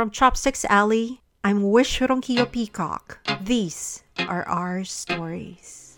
From Chopsticks Alley, I'm Wish Ronquillo Peacocke. These are our stories.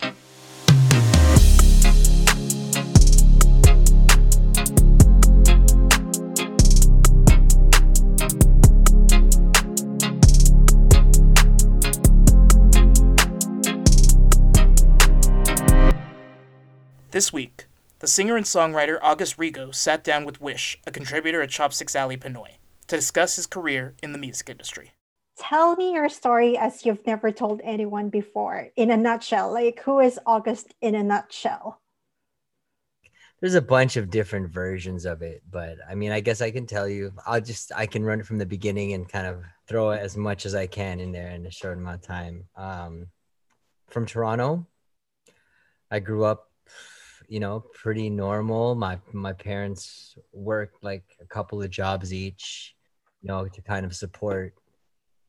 This week, the singer and songwriter August Rigo sat down with Wish, a contributor at Chopsticks Alley Pinoy, to discuss his career in the music industry. Tell me your story as you've never told anyone before, in a nutshell. Like, who is August in a nutshell? There's a bunch of different versions of it, but I mean, I guess I can tell you, I'll just, I can run it from the beginning and kind of throw as much as I can in there in a short amount of time. Um, from Toronto, I grew up you know pretty normal my my parents worked like a couple of jobs each you know to kind of support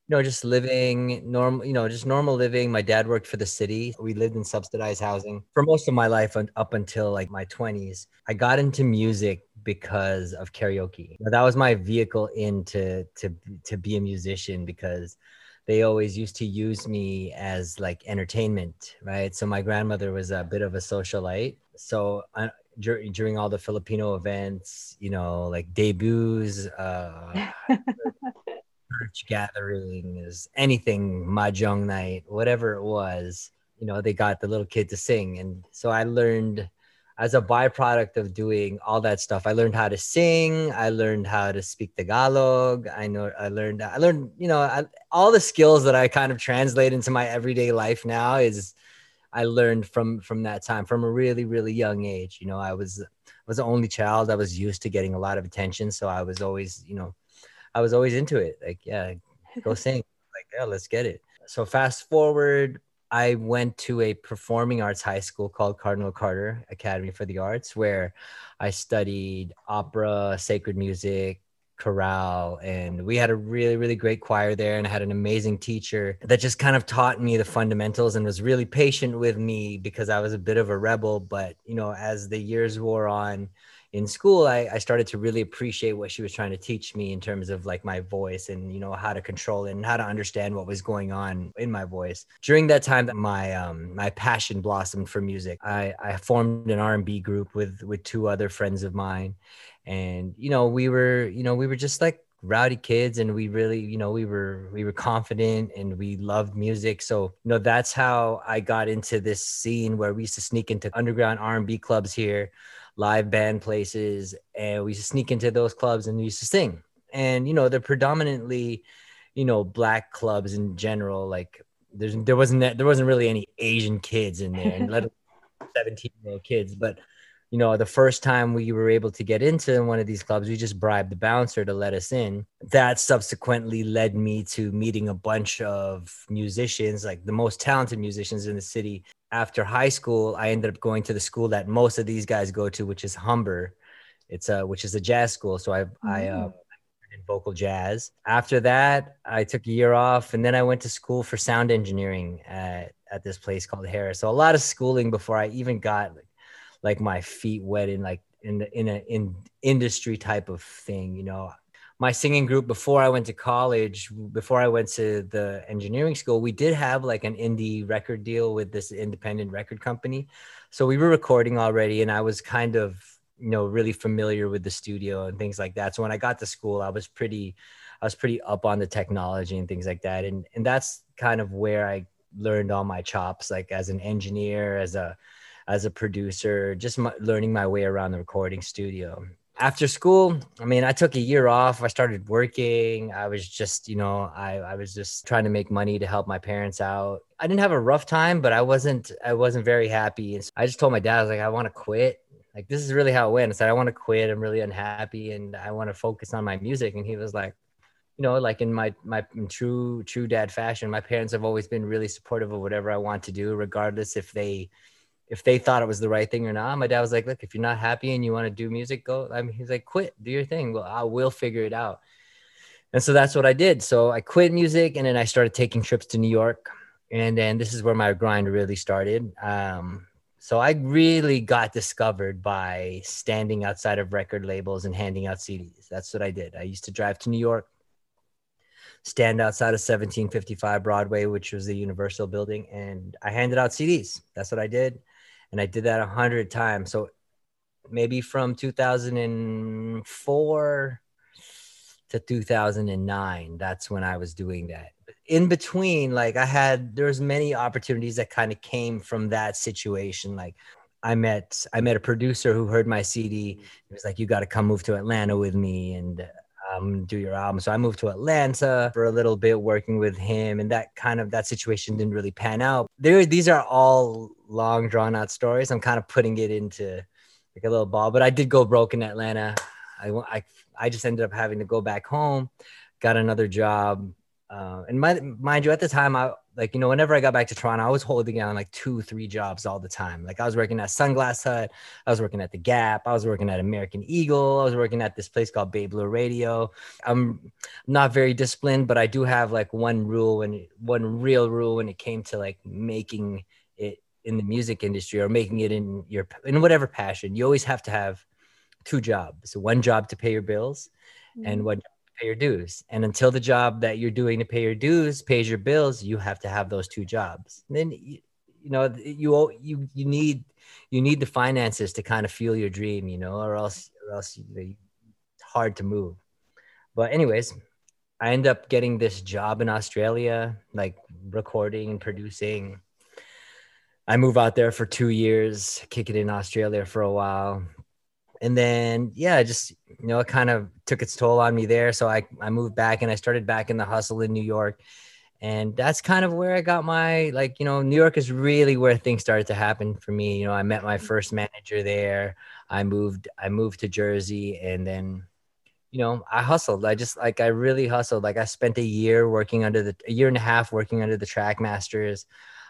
you know just living normal you know just normal living my dad worked for the city we lived in subsidized housing for most of my life up until like my 20s i got into music because of karaoke that was my vehicle into to to be a musician because they always used to use me as like entertainment, right? So my grandmother was a bit of a socialite. So uh, dur- during all the Filipino events, you know, like debuts, uh, church gatherings, anything, mahjong night, whatever it was, you know, they got the little kid to sing. And so I learned as a byproduct of doing all that stuff, I learned how to sing. I learned how to speak Tagalog. I know I learned I learned you know I, all the skills that I kind of translate into my everyday life now is I learned from from that time from a really really young age. You know, I was I was the only child. I was used to getting a lot of attention, so I was always you know I was always into it. Like yeah, go sing. Like yeah, let's get it. So fast forward I went to a performing arts high school called Cardinal Carter Academy for the Arts, where I studied opera, sacred music, chorale, and we had a really, really great choir there. And I had an amazing teacher that just kind of taught me the fundamentals and was really patient with me because I was a bit of a rebel. But, you know, as the years wore on, in school I, I started to really appreciate what she was trying to teach me in terms of like my voice and you know how to control it and how to understand what was going on in my voice. During that time that my um my passion blossomed for music. I i formed an r&b group with with two other friends of mine. And you know we were you know we were just like rowdy kids and we really you know we were we were confident and we loved music. So you know that's how i got into this scene where we used to sneak into underground r&b clubs here live band places and we used to sneak into those clubs and we used to sing. And you know they're predominantly you know black clubs in general like there's there wasn't there wasn't really any asian kids in there and let 17 year old kids. But you know the first time we were able to get into one of these clubs we just bribed the bouncer to let us in. That subsequently led me to meeting a bunch of musicians like the most talented musicians in the city after high school, I ended up going to the school that most of these guys go to, which is Humber. It's a which is a jazz school. So I mm-hmm. I uh, in vocal jazz. After that, I took a year off, and then I went to school for sound engineering at at this place called Harris. So a lot of schooling before I even got like, like my feet wet in like in the in a in industry type of thing. You know, my singing group before I went to college, before I went to the engineering school, we did have like an indie record deal with this independent record company. So we were recording already, and I was kind of, you know, really familiar with the studio and things like that. So when I got to school, I was pretty, I was pretty up on the technology and things like that. And and that's kind of where I learned all my chops, like as an engineer, as a as a producer, just my, learning my way around the recording studio after school, I mean, I took a year off. I started working. I was just, you know, I, I was just trying to make money to help my parents out. I didn't have a rough time, but I wasn't, I wasn't very happy. And so I just told my dad, I was like, I want to quit. Like, this is really how it went. I said, I want to quit. I'm really unhappy and I want to focus on my music. And he was like, you know, like in my, my in true, true dad fashion, my parents have always been really supportive of whatever I want to do, regardless if they, if they thought it was the right thing or not. My dad was like, look, if you're not happy and you want to do music, go. I mean, he's like, quit, do your thing. Well, I will figure it out. And so that's what I did. So I quit music and then I started taking trips to New York. And then this is where my grind really started. Um, so I really got discovered by standing outside of record labels and handing out CDs. That's what I did. I used to drive to New York stand outside of 1755 Broadway, which was the Universal building, and I handed out CDs. That's what I did, and I did that a hundred times. So maybe from 2004 to 2009 that's when i was doing that. In between like i had there's many opportunities that kind of came from that situation. Like i met i met a producer who heard my cd he was like you got to come move to atlanta with me. And um, do your album. So i moved to atlanta for a little bit working with him and that kind of that situation didn't really pan out. There these are all long drawn out stories. I'm kind of putting it into like a little ball but i did go broke in atlanta. I, I, I just ended up having to go back home, got another job. Uh, and my, mind you, at the time, I like, you know, whenever I got back to Toronto, I was holding down like two, three jobs all the time. Like I was working at Sunglass Hut, I was working at The Gap, I was working at American Eagle, I was working at this place called Bay Bloor Radio. I'm not very disciplined, but I do have like one rule and one real rule when it came to like making it in the music industry or making it in your in whatever passion. You always have to have two jobs one job to pay your bills mm-hmm. and one pay your dues. And until the job that you're doing to pay your dues pays your bills you have to have those two jobs. And then you, you know you you you need you need the finances to kind of fuel your dream you know or else or else it's hard to move. But anyways i end up getting this job in australia like recording and producing. I move out there for two years kick it in australia for a while and then yeah just you know it kind of took its toll on me there. So i i moved back and i started back in the hustle in new york. And that's kind of where i got my like you know new york is really where things started to happen for me. You know i met my first manager there. I moved i moved to jersey and then you know i hustled. I just like i really hustled. Like i spent a year working under the a year and a half working under the trackmasters.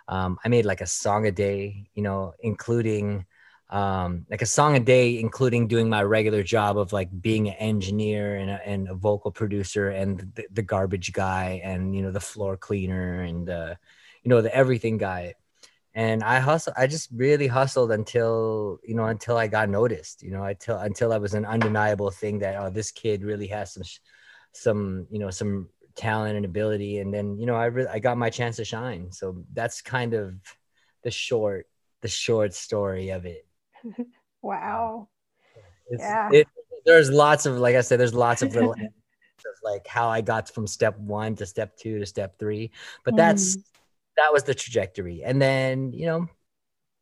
Um, i made like a song a day you know including um, like a song a day, including doing my regular job of like being an engineer and a, and a vocal producer and the, the, garbage guy and you know the floor cleaner and uh, you know the everything guy. And I hustle. I just really hustled until you know until I got noticed. You know, until until I was an undeniable thing that oh this kid really has some some you know some talent and ability. And then you know I really I got my chance to shine. So that's kind of the short the short story of it. wow. It's, yeah. It, there's lots of, like I said, there's lots of little of like how I got from step one to step two to step three. But that's, mm. that was the trajectory. And then, you know,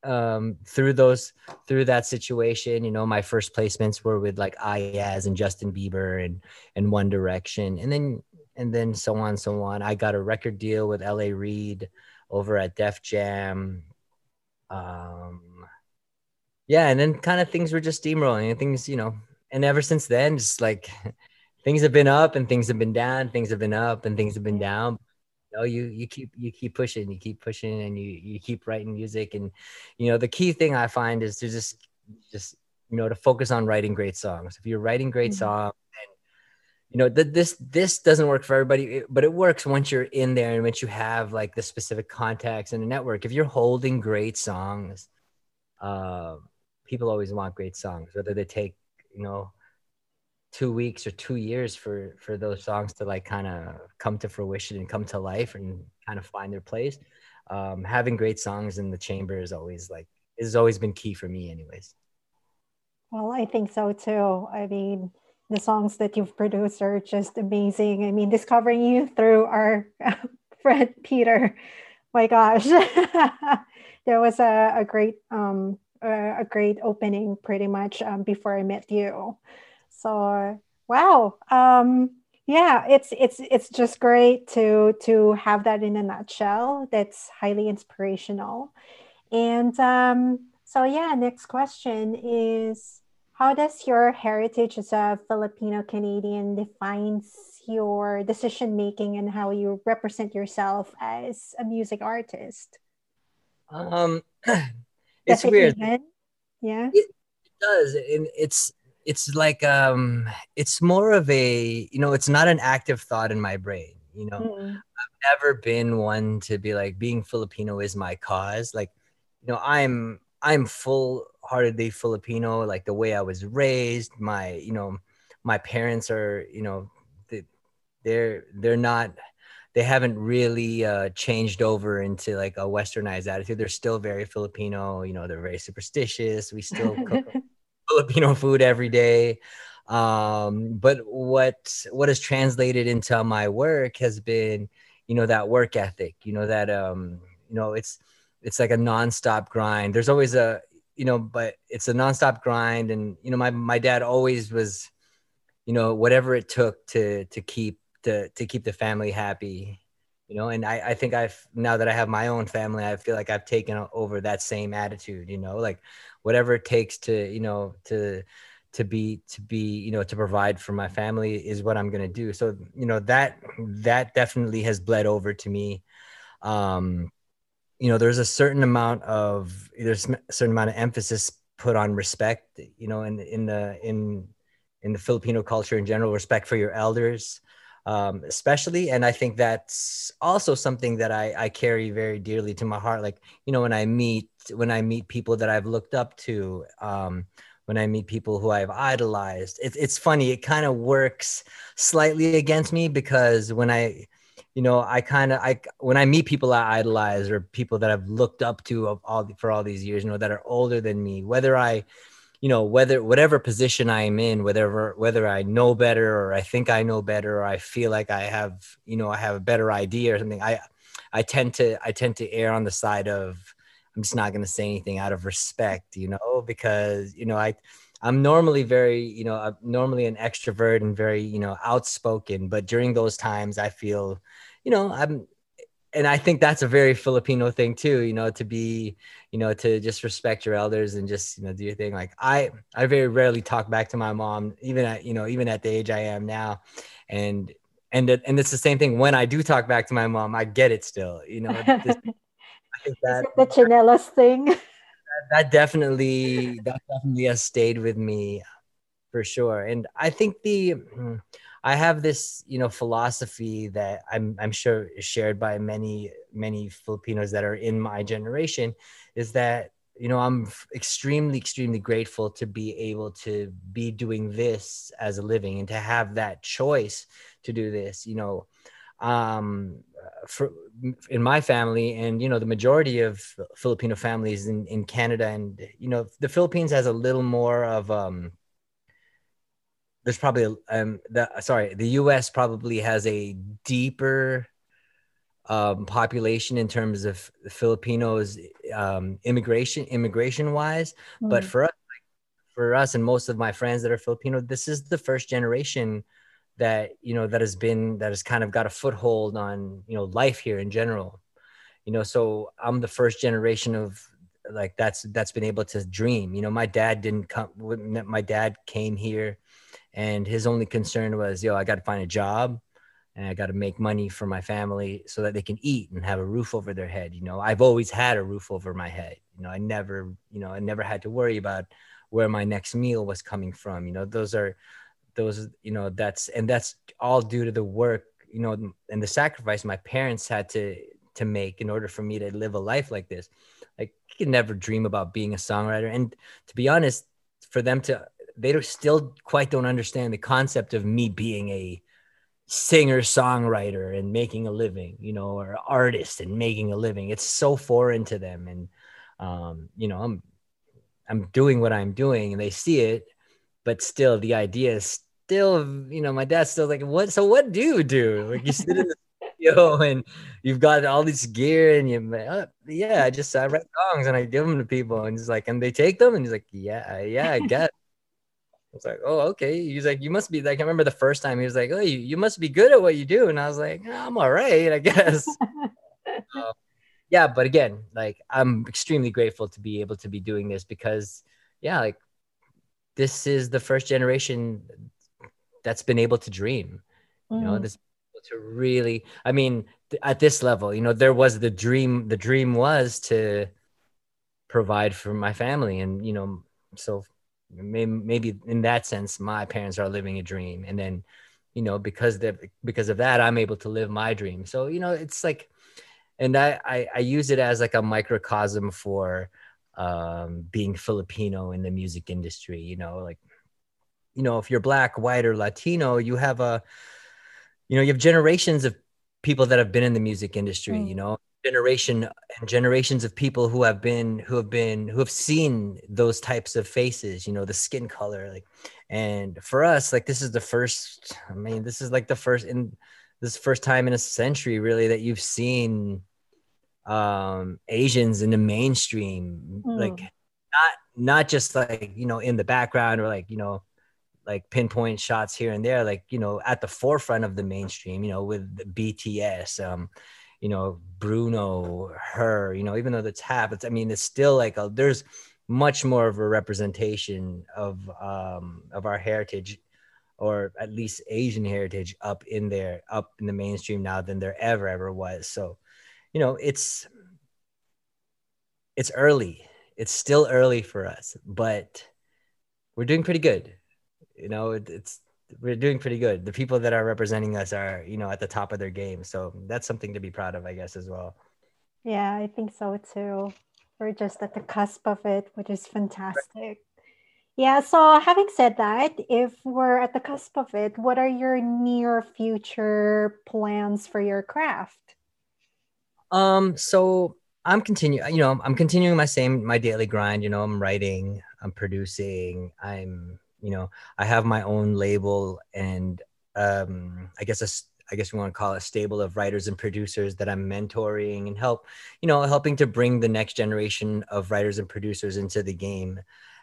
um through those through that situation you know my first placements were with like Iyaz and Justin Bieber and and One Direction and then and then so on so on I got a record deal with LA Reid over at Def Jam um yeah, and then kind of things were just steamrolling and things, you know, and ever since then, just like things have been up and things have been down, things have been up and things have been down. You know, you you keep you keep pushing, you keep pushing, and you you keep writing music. And you know, the key thing I find is to just just you know to focus on writing great songs. If you're writing great mm-hmm. songs, and you know that this this doesn't work for everybody, but it works once you're in there and once you have like the specific contacts and a network. If you're holding great songs. Uh, people always want great songs, whether they take, you know, two weeks or two years for for those songs to like kind of come to fruition and come to life and kind of find their place. Um, having great songs in the chamber is always like has always been key for me, anyways. Well, I think so too. I mean, the songs that you've produced are just amazing. I mean, discovering you through our friend Peter, my gosh, there was a, a great um, a great opening pretty much um, before I met you. So wow, um, yeah, it's it's it's just great to to have that in a nutshell. That's highly inspirational. And um, so yeah, next question is how does your heritage as a Filipino Canadian defines your decision making and how you represent yourself as a music artist? Um it's weird. Yeah. It, it does. And it's it's like um it's more of a you know, it's not an active thought in my brain. You know, mm. I've never been one to be like being Filipino is my cause. Like, you know, I'm I'm full heartedly Filipino, like the way I was raised. My, you know, my parents are, you know, they're they're not they haven't really uh, changed over into like a westernized attitude. They're still very Filipino. You know, they're very superstitious. We still cook Filipino food every day. Um, but what what has translated into my work has been, you know, that work ethic. You know that um, you know it's it's like a nonstop grind. There's always a you know, but it's a nonstop grind. And you know, my my dad always was, you know, whatever it took to to keep to to keep the family happy you know? And I, I think i've now that i have my own family i feel like i've taken over that same attitude you know? Like whatever it takes to you know to to be to be you know to provide for my family is what i'm going to do. So you know that that definitely has bled over to me. Um you know there's a certain amount of there's a certain amount of emphasis put on respect you know in in the in in the filipino culture in general respect for your elders um, especially. And I think that's also something that I, I carry very dearly to my heart. Like, you know, when I meet, when I meet people that I've looked up to, um, when I meet people who I've idolized, it, it's funny. It kind of works slightly against me because when I, you know, I kind of, I, when I meet people I idolize or people that I've looked up to of all for all these years, you know, that are older than me, whether I, you know whether whatever position i'm in whether whether i know better or i think i know better or i feel like i have you know i have a better idea or something i i tend to i tend to err on the side of i'm just not going to say anything out of respect you know because you know i i'm normally very you know I'm normally an extrovert and very you know outspoken but during those times i feel you know i'm and I think that's a very Filipino thing too, you know, to be, you know, to just respect your elders and just, you know, do your thing. Like I, I very rarely talk back to my mom, even at, you know, even at the age I am now. And, and, and it's the same thing. When I do talk back to my mom, I get it still, you know, this, I think that the tsinelas thing. That, that definitely, that definitely has stayed with me for sure. And I think the, hmm, I have this, you know, philosophy that I'm I'm sure is shared by many many Filipinos that are in my generation, is that you know I'm extremely extremely grateful to be able to be doing this as a living and to have that choice to do this. You know, um, for in my family and you know the majority of Filipino families in in Canada and you know the Philippines has a little more of um there's probably um the sorry the us probably has a deeper um, population in terms of filipinos um, immigration immigration wise mm. but for us for us and most of my friends that are filipino this is the first generation that you know that has been that has kind of got a foothold on you know life here in general. You know so i'm the first generation of like that's that's been able to dream. You know my dad didn't come my dad came here and his only concern was yo i got to find a job and i got to make money for my family so that they can eat and have a roof over their head you know? I've always had a roof over my head you know? I never you know i never had to worry about where my next meal was coming from you know? Those are those you know that's and that's all due to the work you know and the sacrifice my parents had to to make in order for me to live a life like this. Like I could never dream about being a songwriter. And to be honest for them to they still quite don't understand the concept of me being a singer songwriter and making a living you know or artist and making a living. It's so foreign to them. And um, you know i'm i'm doing what i'm doing and they see it but still the idea is still you know my dad's still like what so what do you do? Like you sit in the studio and you've got all this gear and you uh, yeah i just i write songs and i give them to people and he's like and they take them and he's like yeah yeah i guess I was like, oh, okay. He's like, you must be like, I remember the first time he was like, oh, you, you must be good at what you do. And I was like, oh, I'm all right, I guess. uh, yeah. But again, like, I'm extremely grateful to be able to be doing this because, yeah, like, this is the first generation that's been able to dream, mm. you know, mm. this to really, I mean, th- at this level, you know, there was the dream, the dream was to provide for my family. And, you know, so maybe, maybe in that sense my parents are living a dream and then you know because they because of that i'm able to live my dream so you know it's like and I, I, I use it as like a microcosm for um, being Filipino in the music industry. You know, like you know, if you're black, white, or Latino, you have a you know you have generations of people that have been in the music industry, Mm. you know, generation and generations of people who have been who have been who have seen those types of faces, you know, the skin color like and for us like this is the first I mean, this is like the first in this first time in a century really that you've seen um Asians in the mainstream like Mm. not not just like, you know, in the background or like, you know, like pinpoint shots here and there, like you know, at the forefront of the mainstream, you know, with BTS, um, you know, Bruno, her, you know, even though the tap, it's I mean, it's still like a, there's much more of a representation of um of our heritage or at least Asian heritage up in there, up in the mainstream now than there ever ever was. So, you know, it's it's early. It's still early for us, but we're doing pretty good you know it, it's we're doing pretty good the people that are representing us are you know at the top of their game so that's something to be proud of i guess as well Yeah, I think so too. We're just at the cusp of it, which is fantastic. Yeah, so having said that, if we're at the cusp of it, what are your near future plans for your craft? um so i'm continuing you know i'm continuing my same my daily grind you know i'm writing i'm producing i'm you know i have my own label and um i guess a I guess we want to call it a stable of writers and producers that I'm mentoring and help, you know, helping to bring the next generation of writers and producers into the game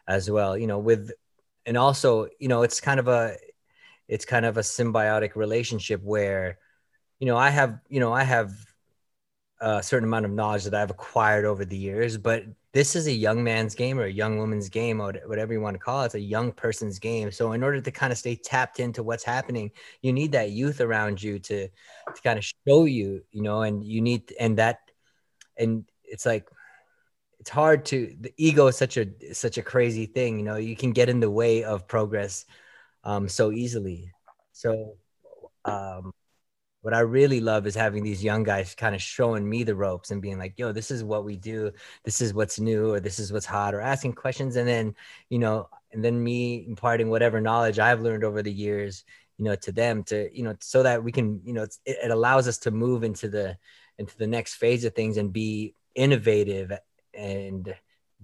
as well, you know, with and also, you know, it's kind of a it's kind of a symbiotic relationship where, you know, I have, you know, I have a certain amount of knowledge that I've acquired over the years, but this is a young man's game or a young woman's game or whatever you want to call it. It's a young person's game. So in order to kind of stay tapped into what's happening, you need that youth around you to, to kind of show you, you know, and you need, and that, and it's like, it's hard to, the ego is such a, such a crazy thing, you know, you can get in the way of progress um, so easily. So, um, what I really love is having these young guys kind of showing me the ropes and being like, yo, this is what we do. This is what's new, or this is what's hot, or asking questions. And then, you know, and then me imparting whatever knowledge I've learned over the years, you know, to them to, you know, so that we can, you know, it, it allows us to move into the, into the next phase of things and be innovative and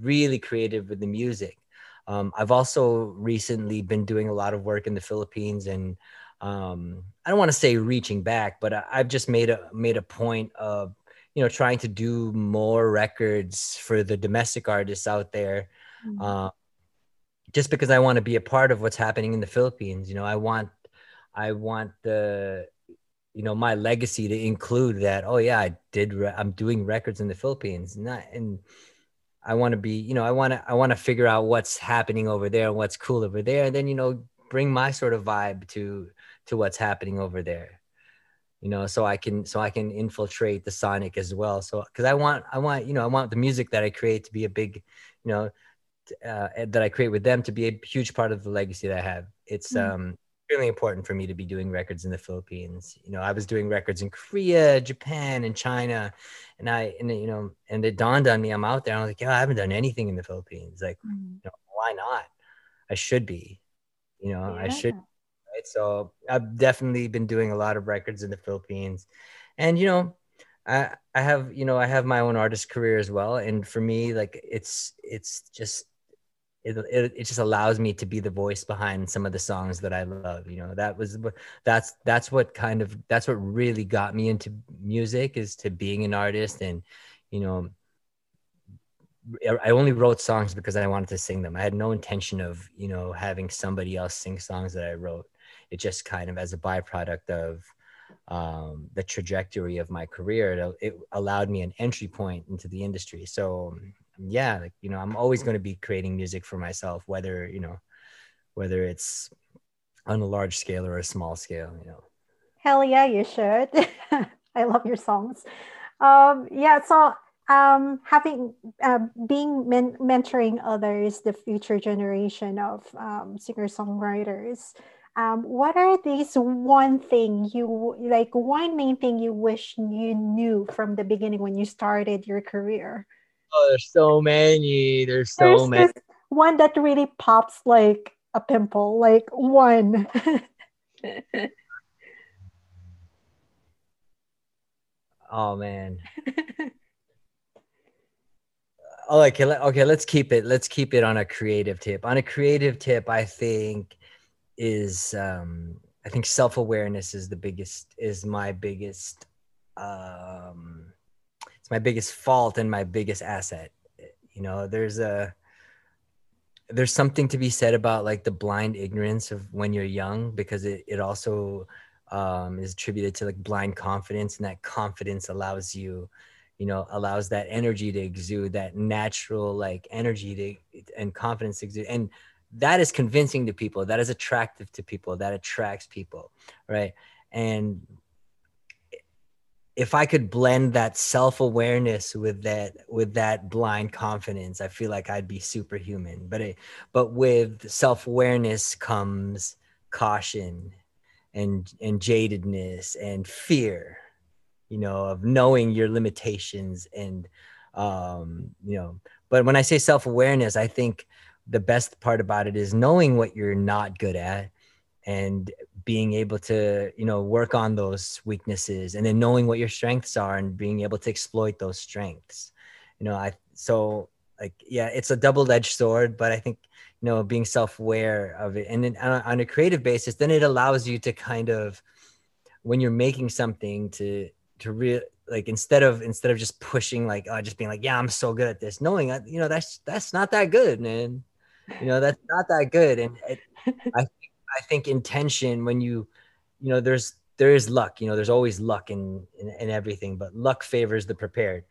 really creative with the music. Um, I've also recently been doing a lot of work in the Philippines and, um, I don't want to say reaching back, but I, I've just made a made a point of you know trying to do more records for the domestic artists out there, Mm. uh, just because I want to be a part of what's happening in the Philippines. You know, I want I want the you know my legacy to include that. Oh yeah, I did. Re- I'm doing records in the Philippines, not and. I want to be, you know, I want to, I want to figure out what's happening over there and what's cool over there, and then, you know, bring my sort of vibe to to what's happening over there. You know so i can so i can infiltrate the sonic as well. So because i want i want you know i want the music that i create to be a big you know uh, that i create with them to be a huge part of the legacy that i have. It's Mm. um really important for me to be doing records in the philippines. You know i was doing records in korea japan and china and i and you know and it dawned on me i'm out there i'm like yeah i haven't done anything in the philippines. Like Mm. you know, why not? I should be. You know i should Yeah. Right? So I've definitely been doing a lot of records in the Philippines, and you know, I I have you know I have my own artist career as well, and for me, like it's it's just it it, it just allows me to be the voice behind some of the songs that I love. You know, that was that's that's what kind of that's what really got me into music is to being an artist, and you know. I only wrote songs because I wanted to sing them. I had no intention of, you know, having somebody else sing songs that I wrote it just kind of as a byproduct of um, the trajectory of my career it, it allowed me an entry point into the industry so yeah like you know i'm always going to be creating music for myself whether you know whether it's on a large scale or a small scale you know Hell yeah, you should. I love your songs. Um, yeah, so um, having uh, being men- mentoring others, the future generation of um, singer songwriters. Um, what are these one thing you like? One main thing you wish you knew from the beginning when you started your career. oh there's so many there's so There's many one that really pops like a pimple, like one. Oh man. oh, okay. Okay, let's keep it. Let's keep it on a creative tip. On a creative tip, I think is um I think self-awareness is the biggest is my biggest um it's my biggest fault and my biggest asset. You know, there's a there's something to be said about like the blind ignorance of when you're young because it, it also um, is attributed to like blind confidence and that confidence allows you you know allows that energy to exude that natural like energy to and confidence to exude and that is convincing to people that is attractive to people that attracts people right? And if i could blend that self-awareness with that with that blind confidence i feel like i'd be superhuman. But it but with self-awareness comes caution and and jadedness and fear you know of knowing your limitations and um you know but when i say self-awareness i think the best part about it is knowing what you're not good at and being able to you know work on those weaknesses and then knowing what your strengths are and being able to exploit those strengths. You know i so like yeah it's a double-edged sword but i think you know being self-aware of it and then on on a creative basis then it allows you to kind of when you're making something to to real like instead of instead of just pushing like uh, just being like yeah i'm so good at this knowing you know that's that's not that good man you know that's not that good. And it, i think i think intention when you you know there's there is luck you know there's always luck in, in in everything but luck favors the prepared.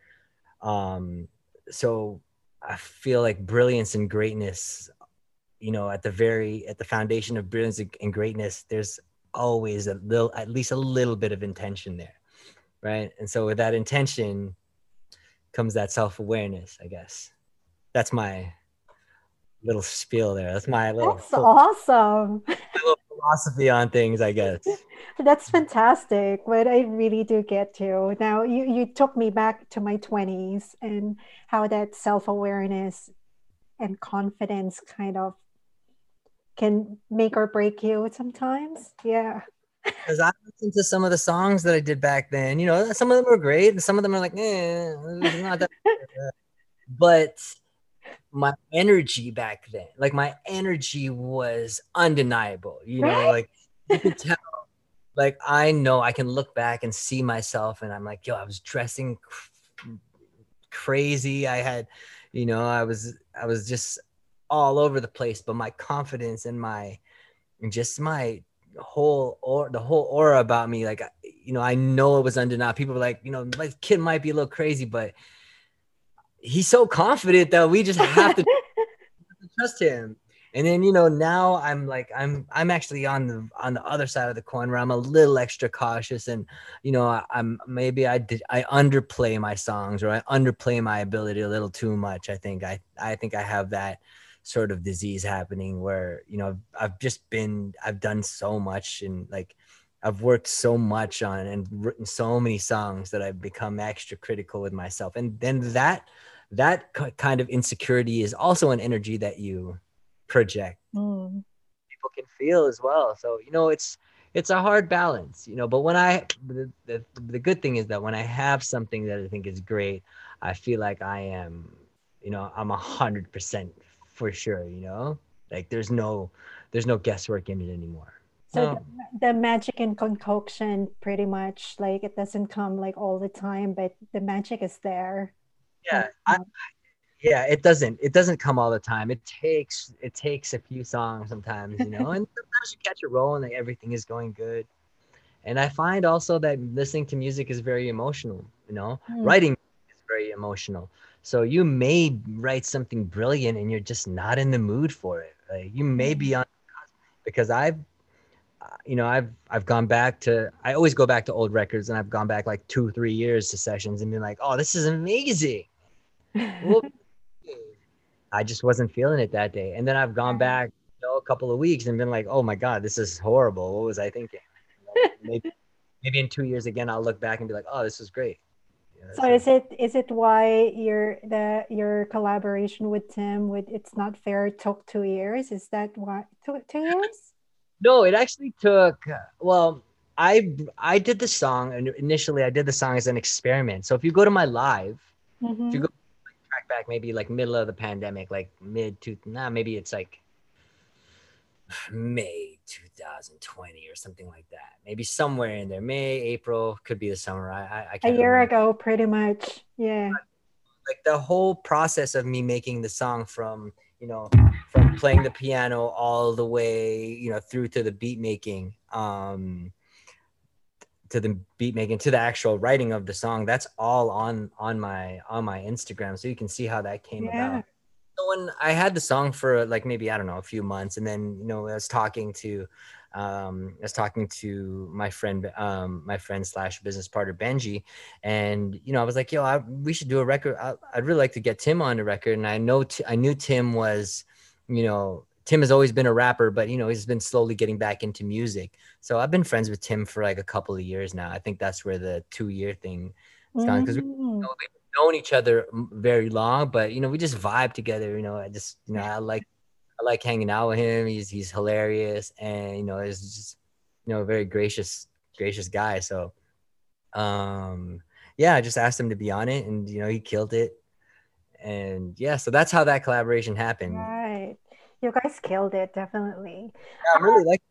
Um so i feel like brilliance and greatness you know at the very at the foundation of brilliance and greatness there's always a little at least a little bit of intention there right? And so with that intention comes that self-awareness i guess. That's my little spiel there that's my little, That's awesome. my little philosophy on things i guess That's fantastic. But I really do get to Now you, you took me back to my 20s and how that self-awareness and confidence kind of can make or break you sometimes. Yeah. because I listened to some of the songs that I did back then. You know, some of them were great, and some of them are like, eh, not that. but my energy back then, like my energy was undeniable. You know, Right. like you could tell. Like I know I can look back and see myself, and I'm like, yo, I was dressing cr- crazy. I had, you know, I was I was just all over the place, but my confidence and my and just my whole or the whole aura about me like you know i know it was undeniable people were like you know my kid might be a little crazy but he's so confident that we just have to trust him. And then you know now i'm like i'm i'm actually on the on the other side of the coin where i'm a little extra cautious and you know I, i'm maybe i did i underplay my songs or i underplay my ability a little too much. I think i i think i have that sort of disease happening where you know I've just been I've done so much and like I've worked so much on and written so many songs that I've become extra critical with myself. And then that that ki- kind of insecurity is also an energy that you project Mm. people can feel as well so you know it's it's a hard balance you know but when i the, the, the good thing is that when i have something that i think is great i feel like i am you know i'm a hundred percent for sure you know like there's no there's no guesswork in it anymore So No. the, the magic and concoction pretty much like it doesn't come like all the time, but the magic is there. Yeah I, yeah it doesn't it doesn't come all the time. It takes it takes a few songs sometimes you know and sometimes you catch a roll and like, everything is going good. And i find also that listening to music is very emotional you know? Mm. writing is very emotional. So you may write something brilliant and you're just not in the mood for it. Like you may be on because i've uh, you know i've i've gone back to i always go back to old records and i've gone back like two three years to sessions and been like oh this is amazing well, I just wasn't feeling it that day. And then I've gone back you know, a couple of weeks and been like, oh my God, this is horrible. What was I thinking? You know, maybe, maybe in two years again, I'll look back and be like, oh, this was great. You know, So is it is it why your the your collaboration with Tim with It's Not Fair took two years? Is that why took two years? no, it actually took, well, I I did the song and initially I did the song as an experiment. So if you go to my live, Mhm. if you go track back maybe like middle of the pandemic, like mid to nah, maybe it's like May 2020 or something like that. Maybe somewhere in there. May, April could be the summer. I I, I A can't year remember. ago, pretty much. Yeah. like the whole process of me making the song from you know from playing the piano all the way you know through to the beat making um to the beat making to the actual writing of the song that's all on on my on my instagram. So you can see how that came Yeah. about so when i had the song for like maybe i don't know a few months and then you know i was talking to um i was talking to my friend um my friend slash business partner benji and you know i was like yo I, we should do a record. I, i'd really like to get tim on the record. And i know T- i knew tim was you know tim has always been a rapper but you know he's been slowly getting back into music. So i've been friends with tim for like a couple of years now. I think that's where the two year thing is gone because Mm. we've known each other very long but you know we just vibe together you know i just you know i like i like hanging out with him. He's he's hilarious and you know he's just you know a very gracious gracious guy. So um yeah i just asked him to be on it and you know he killed it. And yeah so that's how that collaboration happened. Right. You guys killed it, definitely. yeah, i'm really like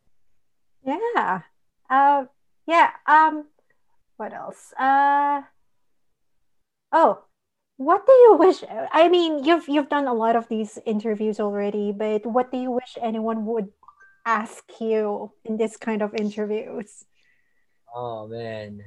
Yeah. Uh, yeah. Um, what else? Uh, oh, what do you wish? I mean, you've you've done a lot of these interviews already, but what do you wish anyone would ask you in this kind of interviews? Oh man.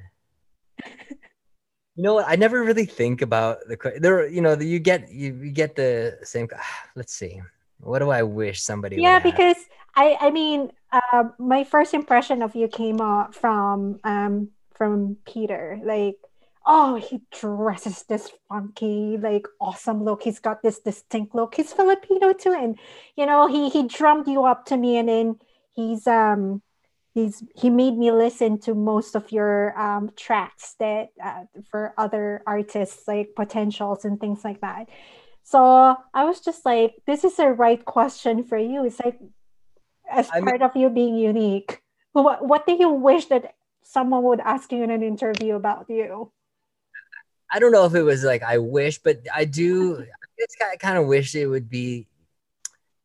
You know what? I never really think about the there. You know, the, you get you, you get the same. Let's see. What do I wish somebody? Yeah, because I I mean, uh, my first impression of you came uh, from um from Peter. Like, oh, he dresses this funky, like awesome look. He's got this distinct look. He's Filipino too, and you know, he he drummed you up to me, and then he's um he's he made me listen to most of your um tracks that uh, for other artists like potentials and things like that. So I was just like, this is the right question for you. It's like as I mean- part of you being unique. What what do you wish that someone would ask you in an interview about you? I don't know if it was like I wish, but I do. I kind of wish it would be.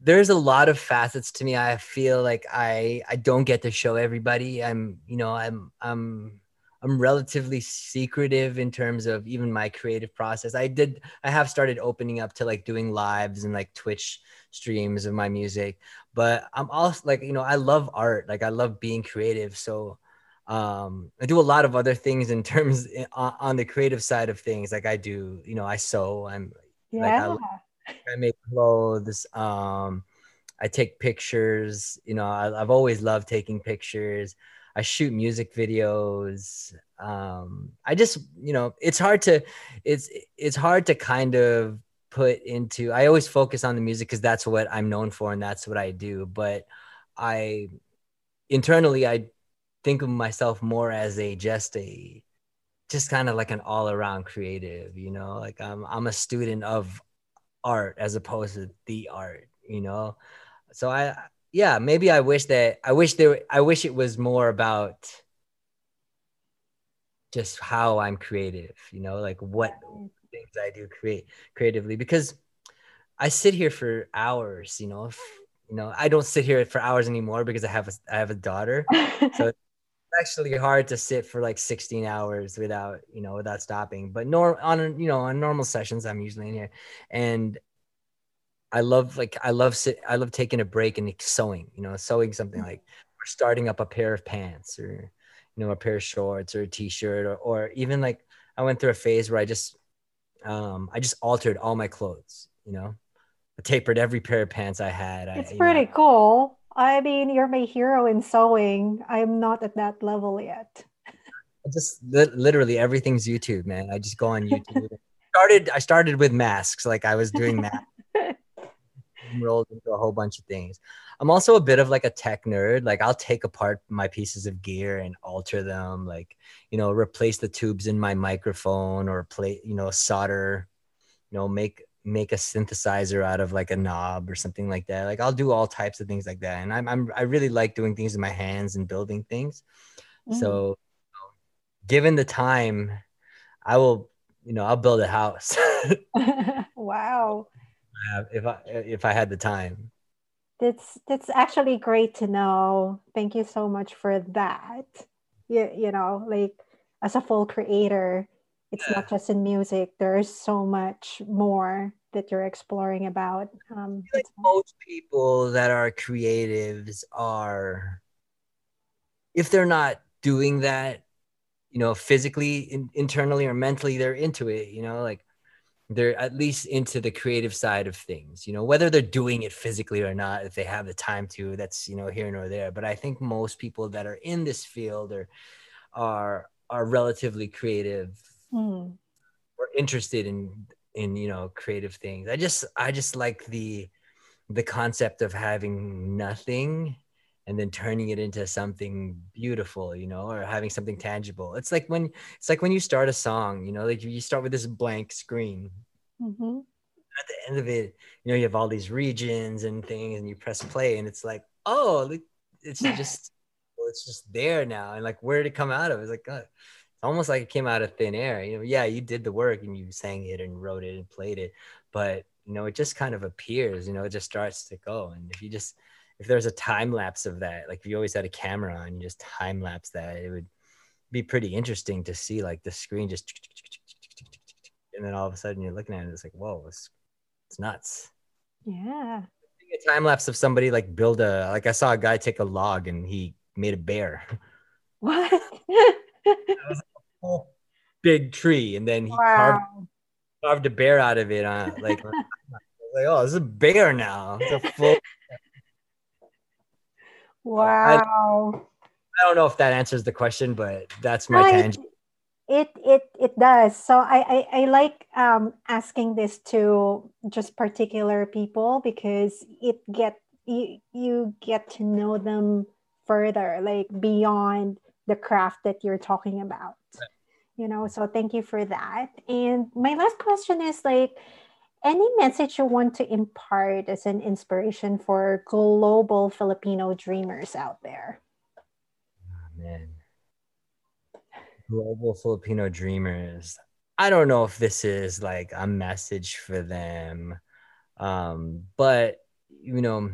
There's a lot of facets to me. I feel like I I don't get to show everybody. I'm you know I'm I'm I'm relatively secretive in terms of even my creative process. I did I have started opening up to like doing lives and like Twitch streams of my music, but I'm also like you know I love art. Like I love being creative. So um i do a lot of other things in terms on, on the creative side of things like i do you know i sew i'm Like, I Yeah. i make clothes um i take pictures you know I, i've always loved taking pictures i shoot music videos um i just you know it's hard to it's it's hard to kind of put into i always focus on the music because that's what i'm known for and that's what i do but i internally i think of myself more as a just a just kind of like an all-around creative you know like i'm i'm a student of art as opposed to the art you know? So i yeah maybe i wish that i wish there i wish it was more about just how i'm creative you know like what things i do create creatively because i sit here for hours you know if, you know i don't sit here for hours anymore because i have a i have a daughter. So it's actually hard to sit for like 16 hours without you know without stopping. But nor on you know on normal sessions i'm usually in here. And i love like i love sit i love taking a break and sewing you know sewing something like or starting up a pair of pants or you know a pair of shorts or a t-shirt or, or even like i went through a phase where i just um i just altered all my clothes you know I tapered every pair of pants i had I- It's know, pretty cool. I mean, you're my hero in sewing. I'm not at that level yet. just li- literally everything's YouTube, man. I just go on YouTube. started I started with masks, like I was doing masks, rolled into a whole bunch of things. I'm also a bit of like a tech nerd. Like I'll take apart my pieces of gear and alter them, like you know, replace the tubes in my microphone or play, you know, solder, you know, make make a synthesizer out of like a knob or something like that. Like I'll do all types of things like that. And I'm, I'm I really like doing things in my hands and building things. Mm. So, given the time, I will, you know, I'll build a house wow. Uh, if I if I had the time. That's that's actually great to know. Thank you so much for that. You, you know, like as a full creator, it's Yeah. not just in music. There's so much more that you're exploring about. Um, like most people that are creatives are if they're not doing that you know physically in, internally or mentally they're into it you know like they're at least into the creative side of things you know whether they're doing it physically or not if they have the time to that's you know here nor there but i think most people that are in this field are are are relatively creative Hmm. or interested in in you know creative things i just i just like the the concept of having nothing and then turning it into something beautiful you know or having something tangible. It's like when it's like when you start a song you know like you start with this blank screen. Mhm. at the end of it you know you have all these regions and things and you press play and it's like oh it's just well, it's just there now. And like where did it come out of? It's like uh, it's almost like it came out of thin air. You know yeah you did the work and you sang it and wrote it and played it but you know it just kind of appears you know it just starts to go. And if you just if there's a time lapse of that like if you always had a camera on you just time lapse that it would be pretty interesting to see like the screen just and then all of a sudden you're looking at it it's like whoa it's, it's nuts Yeah. a time lapse of somebody like build a like i saw a guy take a log and he made a bear What? was a whole big tree and then he carved, wow. carved a bear out of it on like like oh this is a bear now it's a full Wow. i don't know if that answers the question but that's my it- tangent It it it does. So I I, I like um, asking this to just particular people because it get you you get to know them further, like beyond the craft that you're talking about. You know, so thank you for that. And my last question is like any message you want to impart as an inspiration for global Filipino dreamers out there? Oh, man. Global filipino dreamers. I don't know if this is like a message for them um but you know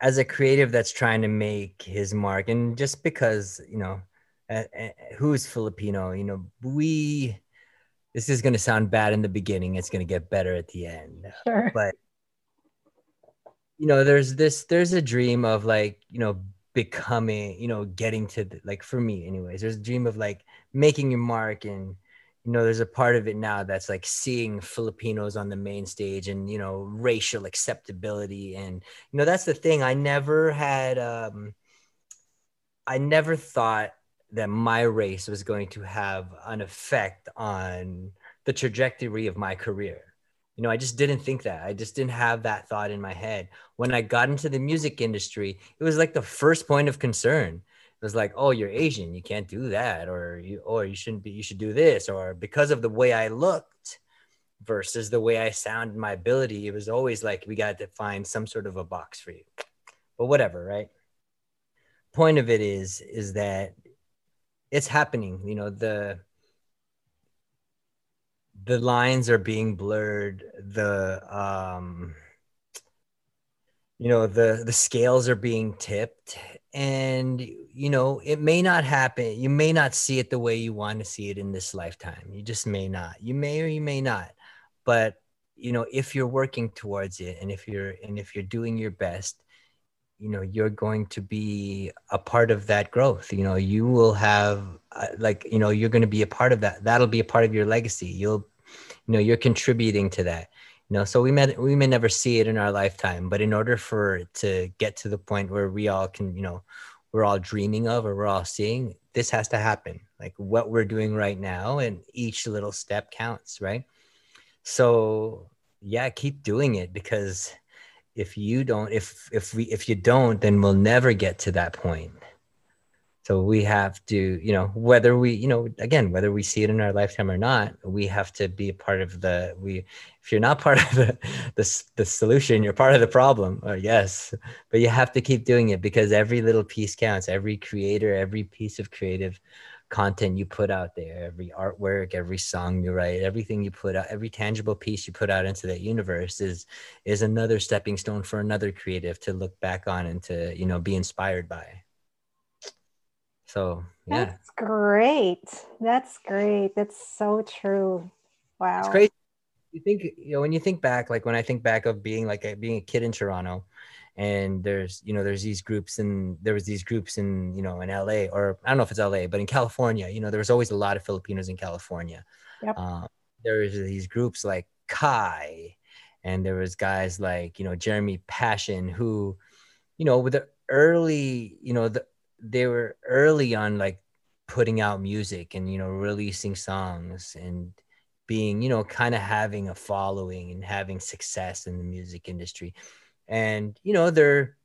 as a creative that's trying to make his mark and just because you know uh, uh, who's filipino? You know we this is going to sound bad in the beginning it's going to get better at the end Sure. but you know there's this there's a dream of like you know becoming you know getting to the, like for me anyways there's a dream of like making your mark and you know there's a part of it now that's like seeing filipinos on the main stage and you know racial acceptability and you know that's the thing i never had um i never thought that my race was going to have an effect on the trajectory of my career. You know i just didn't think that. I just didn't have that thought in my head. When i got into the music industry it was like the first point of concern. It was like oh you're asian. You can't do that or you or you shouldn't be you should do this or because of the way i looked versus the way i sound my ability it was always like we got to find some sort of a box for you. But whatever right? Point of it is is that it's happening you know the the lines are being blurred the um you know the the scales are being tipped and you know it may not happen. You may not see it the way you want to see it in this lifetime. You just may not. You may or you may not. But you know if you're working towards it and if you're and if you're doing your best you know you're going to be a part of that growth you know you will have uh, like you know you're going to be a part of that that'll be a part of your legacy. You'll you know you're contributing to that you know so we may we may never see it in our lifetime but in order for to get to the point where we all can you know we're all dreaming of or we're all seeing this has to happen. Like what we're doing right now and each little step counts right? So yeah keep doing it because if you don't if if we if you don't then we'll never get to that point. So we have to you know whether we you know again whether we see it in our lifetime or not we have to be a part of the we if you're not part of the the, the solution you're part of the problem or yes. But you have to keep doing it because every little piece counts. Every creator every piece of creative content you put out there every artwork every song you write everything you put out every tangible piece you put out into that universe is is another stepping stone for another creative to look back on and to you know be inspired by so yeah, That's great. That's great. That's so true. Wow. it's crazy. You think you know when you think back, like when I think back of being like a, being a kid in Toronto, and there's you know there's these groups and there was these groups in you know in LA or I don't know if it's LA, but in California, you know there was always a lot of Filipinos in California. Yep. Um, there was these groups like Kai, and there was guys like you know Jeremy Passion who, you know, with the early you know the they were early on like putting out music and you know releasing songs and being you know kind of having a following and having success in the music industry and you know they're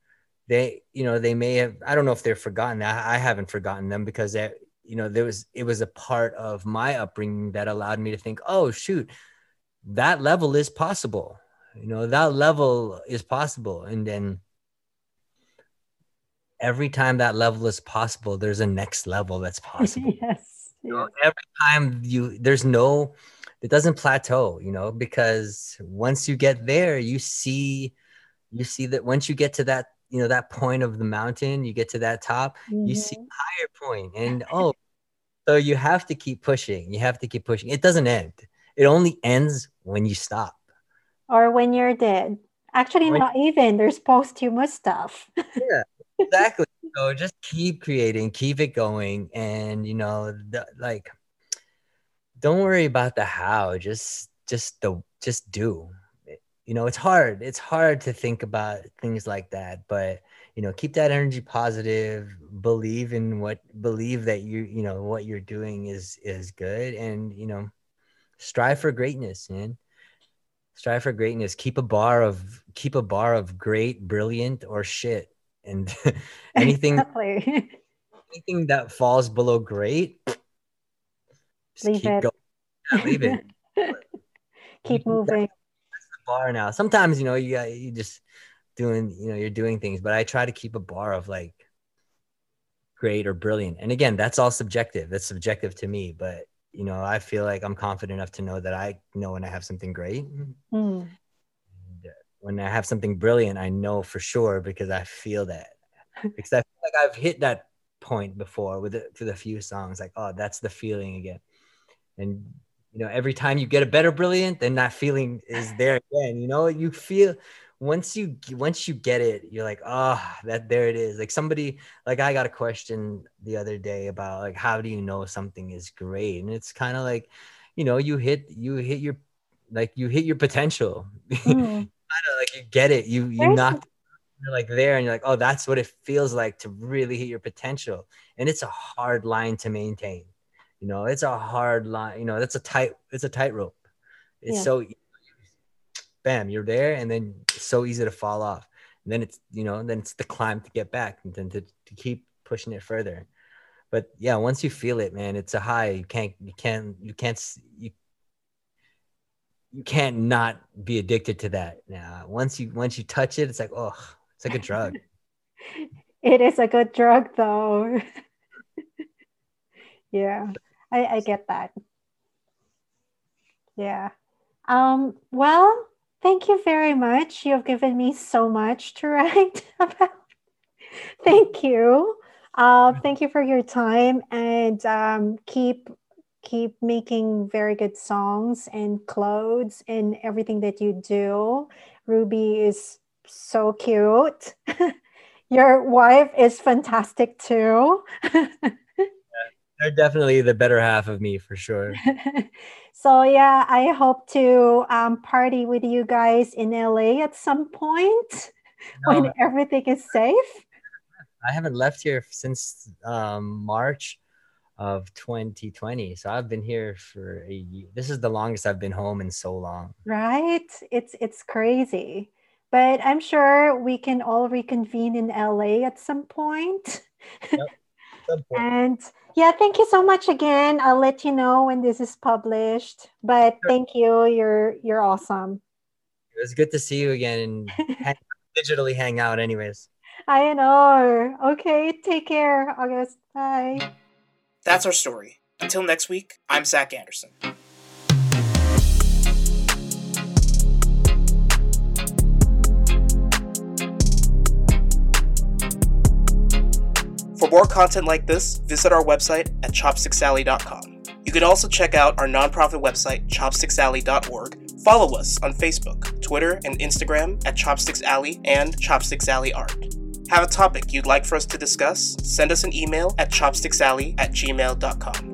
they you know they may have i don't know if they're forgotten i, I haven't forgotten them because that you know there was it was a part of my upbringing that allowed me to think oh shoot that level is possible you know that level is possible and then every time that level is possible, there's a next level that's possible. yes. You know, yes. every time you there's no it doesn't plateau, you know, because once you get there, you see you see that once you get to that, you know, that point of the mountain, you get to that top, you see Mhm. a higher point and oh so you have to keep pushing. You have to keep pushing. It doesn't end. It only ends when you stop. Or when you're dead. Actually, When- not even. There's posthumous stuff. yeah exactly so just keep creating keep it going and you know the, like don't worry about the how just just the just do you know it's hard it's hard to think about things like that but you know keep that energy positive believe in what believe that you you know what you're doing is is good and you know strive for greatness man strive for greatness keep a bar of keep a bar of great brilliant or shit and anything Exactly. anything that falls below great just Leave keep it. going Yeah, leave it Keep moving. Bar now sometimes you know you got you just doing you know you're doing things but i try to keep a bar of like great or brilliant and again that's all subjective that's subjective to me but you know i feel like i'm confident enough to know that i know when i have something great Mm. And when I have something brilliant, I know for sure because I feel that. Because I feel like I've hit that point before with it with a few songs. Like, oh, that's the feeling again. And you know, every time you get a better brilliant, then that feeling is there again. You know, you feel once you once you get it, you're like, oh, that there it is. Like somebody, like I got a question the other day about like how do you know something is great? And it's kind of like, you know, you hit you hit your like you hit your potential. Mm. like you get it. You you knock you're like there and you're like, oh, that's what it feels like to really hit your potential. And it's a hard line to maintain. You know, it's a hard line, you know, that's a tight, it's a tightrope. It's Yeah. so bam, you're there, and then it's so easy to fall off. And then it's, you know, then it's the climb to get back and then to, to keep pushing it further. But yeah, once you feel it, man, it's a high. You can't, you can't, you can't, you you can't not be addicted to that now once you once you touch it it's like oh it's like a drug It is a good drug, though. yeah, I, I get that. Yeah. Um, well, thank you very much. You've given me so much to write about. thank you. Uh, thank you for your time and um, keep keep making very good songs and clothes and everything that you do. Ruby is so cute. Your wife is fantastic too. they're definitely the better half of me for sure so yeah, I hope to um, party with you guys in LA at some point when everything is safe. i haven't left here since um, march of 2020 so i've been here for a year this is the longest i've been home in so long Right? It's it's crazy. But I'm sure we can all reconvene in LA at some point. And yeah, thank you so much again. I'll let you know when this is published. But thank you. You're you're awesome. It was good to see you again and hang, digitally hang out anyways. I know. Okay, take care, August. Bye. That's our story. Until next week, I'm Zach Anderson. More content like this, visit our website at chopsticksalley.com. You can also check out our nonprofit website, chopsticksalley.org. Follow us on Facebook, Twitter, and Instagram at Chopsticks Alley and Chopsticks Alley Art. Have a topic you'd like for us to discuss? Send us an email at chopsticksalley at gmail.com.